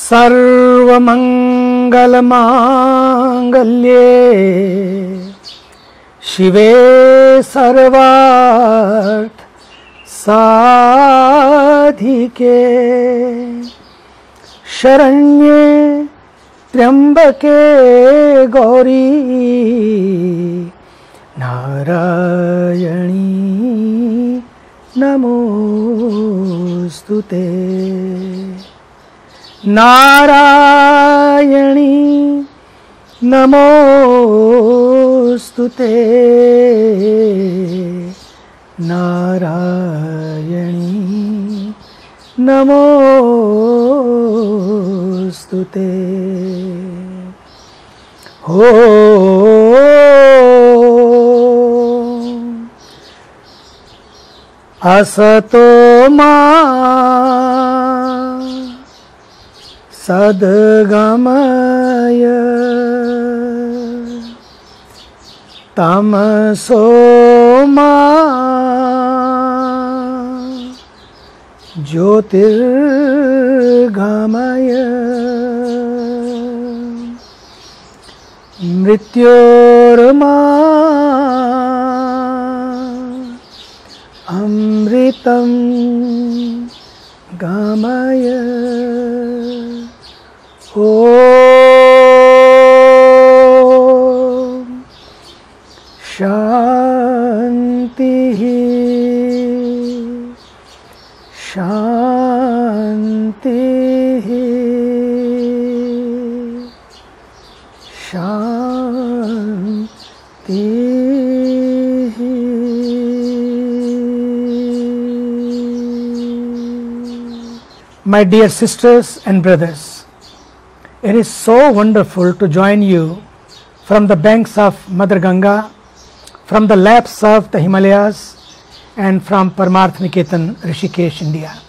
सर्वमङ्गलमाङ्गल्ये शिवे सर्वार्थ साधिके शरण्ये त्र्यम्बके गौरी नारायणी नमोऽस्तु ते। नारायणी नमोऽस्तु ते नारायणी नमोऽस्तु ते हो। असतो मा सद्गमय तमसो मा। ज्योतिर्गमय। मृत्योर्मा। अमृतं गमय। Om Shanti Shanti Shanti My dear sisters and brothers it is so wonderful to join you from the banks of Mother Ganga, from the laps of the Himalayas, and from Paramarth Niketan, Rishikesh, India,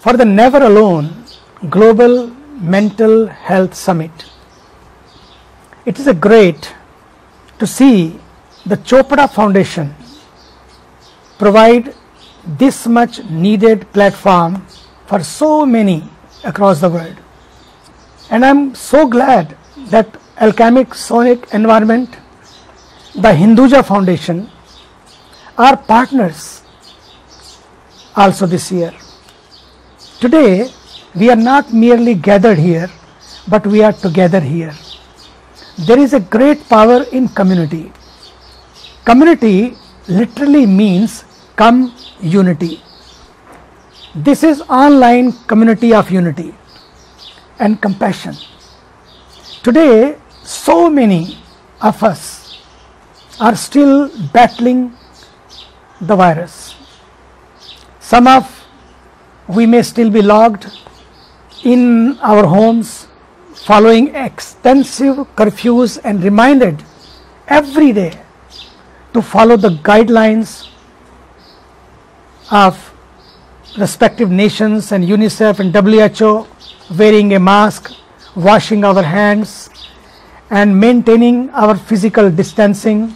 for the Never Alone Global Mental Health Summit. It is a great to see the Chopra Foundation provide this much needed platform for so many across the world. And I'm so glad that Alchemic Sonic Environment, the Hinduja Foundation are partners also this year. Today, we are not merely gathered here, but we are together here. There is a great power in community. Community literally means come unity. This is online community of unity and compassion. Today, so many of us are still battling the virus. Some of we may still be locked in our homes following extensive curfews and reminded every day to follow the guidelines of respective nations and UNICEF and WHO, wearing a mask, washing our hands, and maintaining our physical distancing,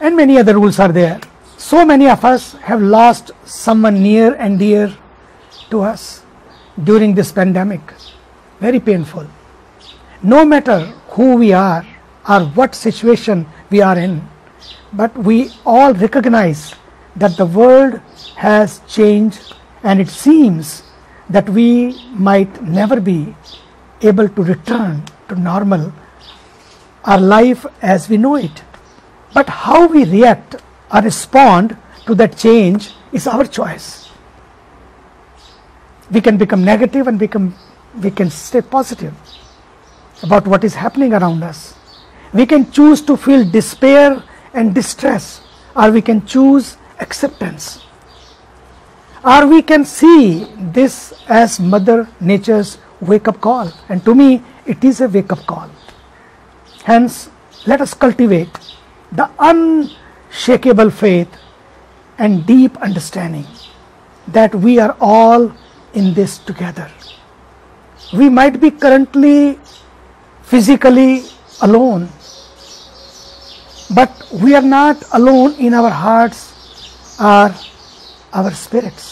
and many other rules are there. So many of us have lost someone near and dear to us during this pandemic. Very painful. No matter who we are or what situation we are in, but we all recognize that the world has changed and it seems that we might never be able to return to normal our life as we know it. But how we react or respond to that change is our choice. We can become negative and become we can stay positive about what is happening around us. We can choose to feel despair and distress, or we can choose acceptance. Or we can see this as Mother Nature's wake up call, and to me, it is a wake up call. Hence, let us cultivate the unshakable faith and deep understanding that we are all in this together. We might be currently physically alone, but we are not alone in our hearts or our spirits.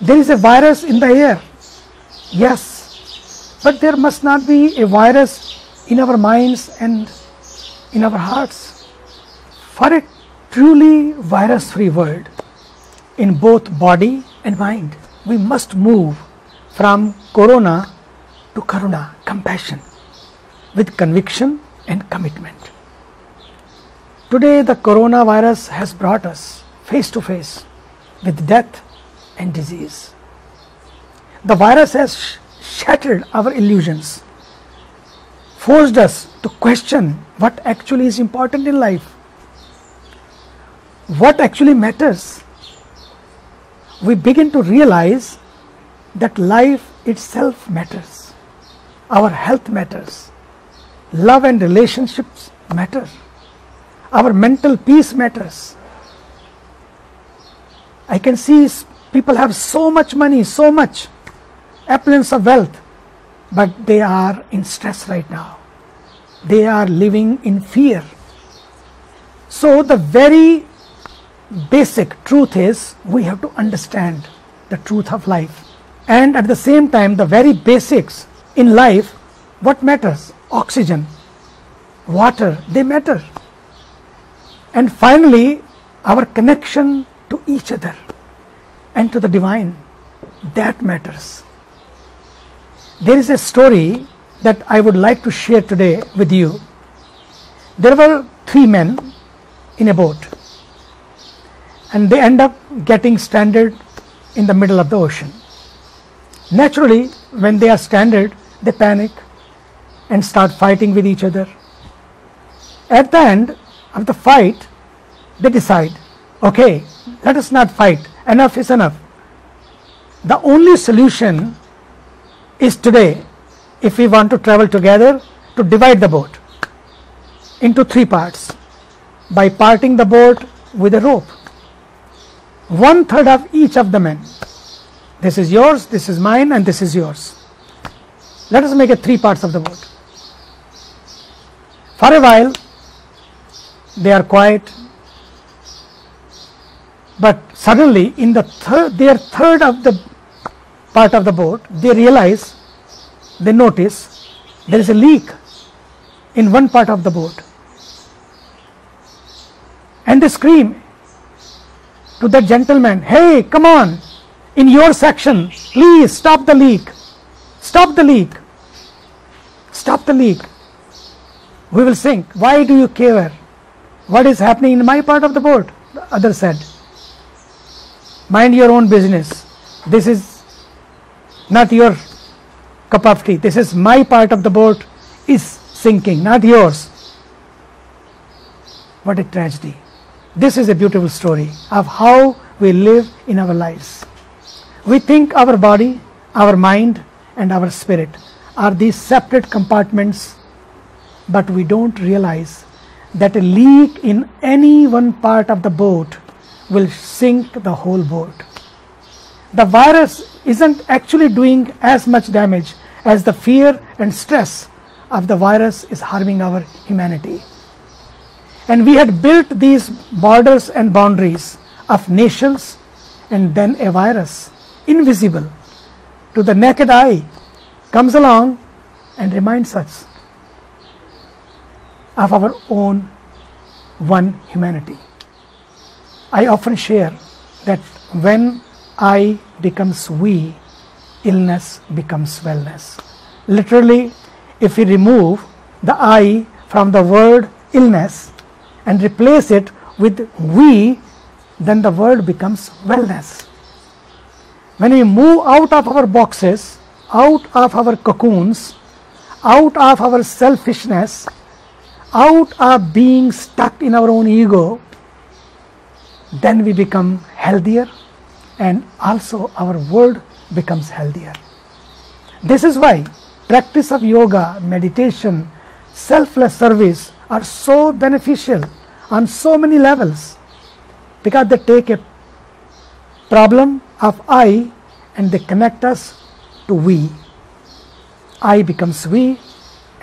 There is a virus in the air Yes, but there must not be a virus in our minds and in our hearts. For a truly virus free world, in both body and mind, we must move from corona to karuna, compassion, with conviction and commitment. Today, the coronavirus has brought us face to face with death and disease. The virus has sh- shattered our illusions, forced us to question what actually is important in life, what actually matters. We begin to realize that life itself matters, our health matters, love and relationships matter, our mental peace matters. I can see people have so much money, so much affluence of wealth, but they are in stress right now. They are living in fear. So, the very basic truth is we have to understand the truth of life. And at the same time, the very basics in life, what matters? Oxygen, water, they matter. And finally, our connection to each other and to the divine, that matters. There is a story that I would like to share today with you. There were three men in a boat, and they end up getting stranded in the middle of the ocean. Naturally, when they are stranded, they panic and start fighting with each other. At the end of the fight, they decide, okay, let us not fight, enough is enough. The only solution is today, if we want to travel together, to divide the boat into three parts by parting the boat with a rope. One third of each of the men. This is yours, this is mine, and this is yours. Let us make it three parts of the boat. For a while, they are quiet, but suddenly, in the third, their third of the part of the boat, they realize, they notice there is a leak in one part of the boat. And they scream to that gentleman, Hey, come on, in your section, please stop the leak. Stop the leak. Stop the leak. We will sink. Why do you care? What is happening in my part of the boat? The other said, Mind your own business. This is not your cup of tea. This is my part of the boat is sinking, not yours. What a tragedy. This is a beautiful story of how we live in our lives. We think our body, our mind, and our spirit are these separate compartments, but we don't realize that a leak in any one part of the boat will sink the whole boat. The virus isn't actually doing as much damage as the fear and stress of the virus is harming our humanity. And we had built these borders and boundaries of nations and then a virus, invisible to the naked eye, comes along and reminds us of our own one humanity. I often share that when I becomes we, illness becomes wellness. Literally, if we remove the I from the word illness and replace it with we, then the word becomes wellness. When we move out of our boxes, out of our cocoons, out of our selfishness, out of being stuck in our own ego, then we become healthier and also our world becomes healthier. This is why practice of yoga, meditation, selfless service are so beneficial on so many levels because they take a problem of I and they connect us to we. I becomes we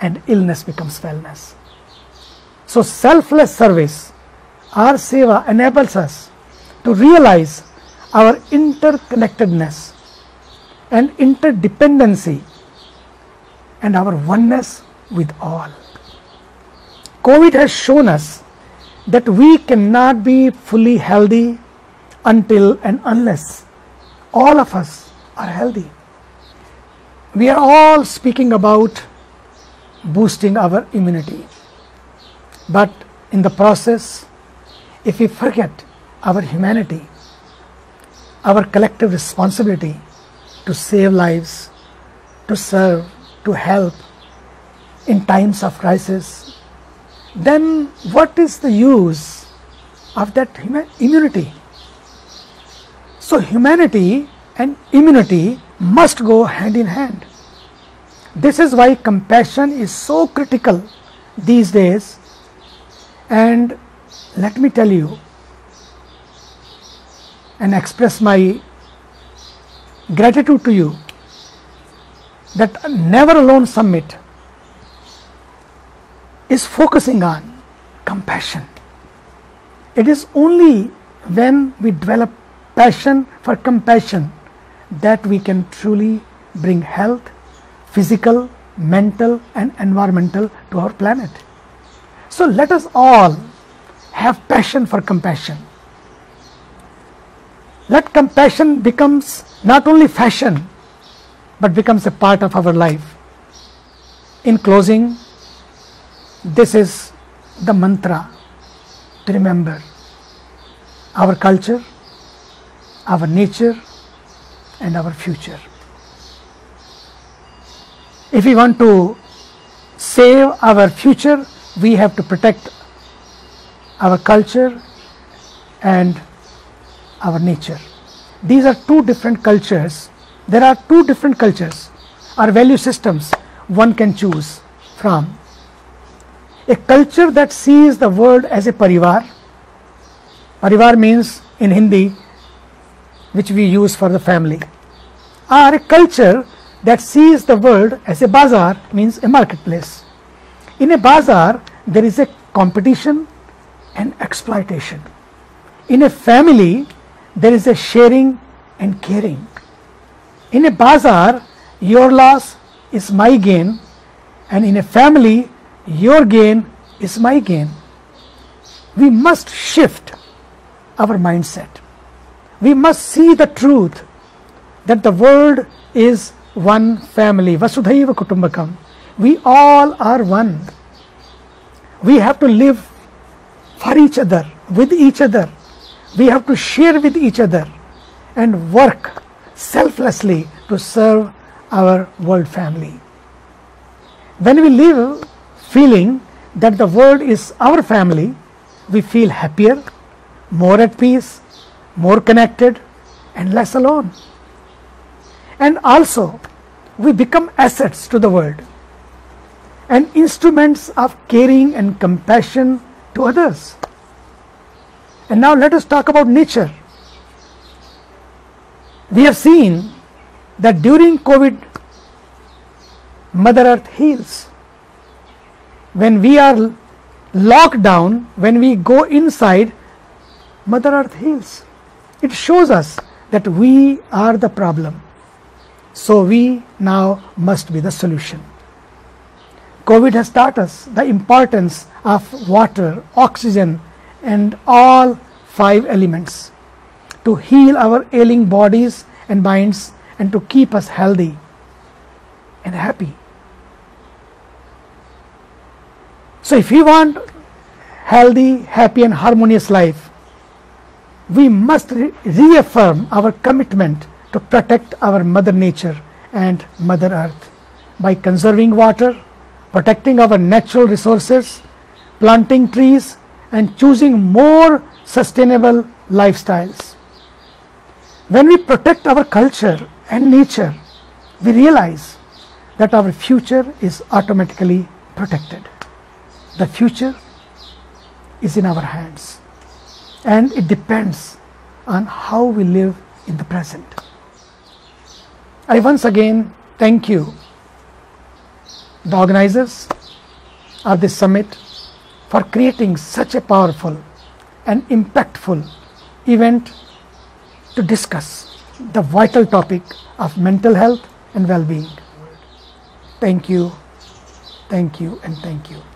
and illness becomes wellness. So selfless service, our seva enables us to realize our interconnectedness and interdependency and our oneness with all. COVID has shown us that we cannot be fully healthy until and unless all of us are healthy. We are all speaking about boosting our immunity, but in the process, if we forget our humanity, our collective responsibility to save lives, to serve, to help in times of crisis, then what is the use of that immunity? So, humanity and immunity must go hand in hand. This is why compassion is so critical these days. And let me tell you and express my gratitude to you that Never Alone Summit is focusing on compassion. It is only when we develop passion for compassion that we can truly bring health, physical, mental, and environmental to our planet. So let us all have passion for compassion. Let compassion becomes not only fashion but becomes a part of our life. In closing, this is the mantra to remember our culture, our nature, and our future. If we want to save our future, we have to protect our culture and our nature. These are two different cultures. There are two different cultures or value systems one can choose from a culture that sees the world as a parivar. Parivar means in Hindi, which we use for the family, or a culture that sees the world as a bazaar means a marketplace. In a bazaar, there is a competition and exploitation. In a family, there is a sharing and caring. In a bazaar, your loss is my gain, and in a family, your gain is my gain. We must shift our mindset. We must see the truth that the world is one family. Vasudhaiva Kutumbakam. We all are one. We have to live for each other, with each other. We have to share with each other and work selflessly to serve our world family. When we live feeling that the world is our family, we feel happier, more at peace, more connected, and less alone. And also, we become assets to the world and instruments of caring and compassion to others. And now let us talk about nature. We have seen that during COVID, Mother Earth heals when we are locked down, when we go inside, Mother Earth heals. It shows us that we are the problem. So we now must be the solution. COVID has taught us the importance of water, oxygen, and all five elements to heal our ailing bodies and minds and to keep us healthy and happy. So if we want healthy, happy and harmonious life, we must re reaffirm our commitment to protect our mother nature and mother earth by conserving water, protecting our natural resources, planting trees and choosing more sustainable lifestyles. When we protect our culture and nature, we realize that our future is automatically protected. The future is in our hands and it depends on how we live in the present. I once again thank you, the organizers of this summit, for creating such a powerful and impactful event to discuss the vital topic of mental health and well being. Thank you, thank you, and thank you.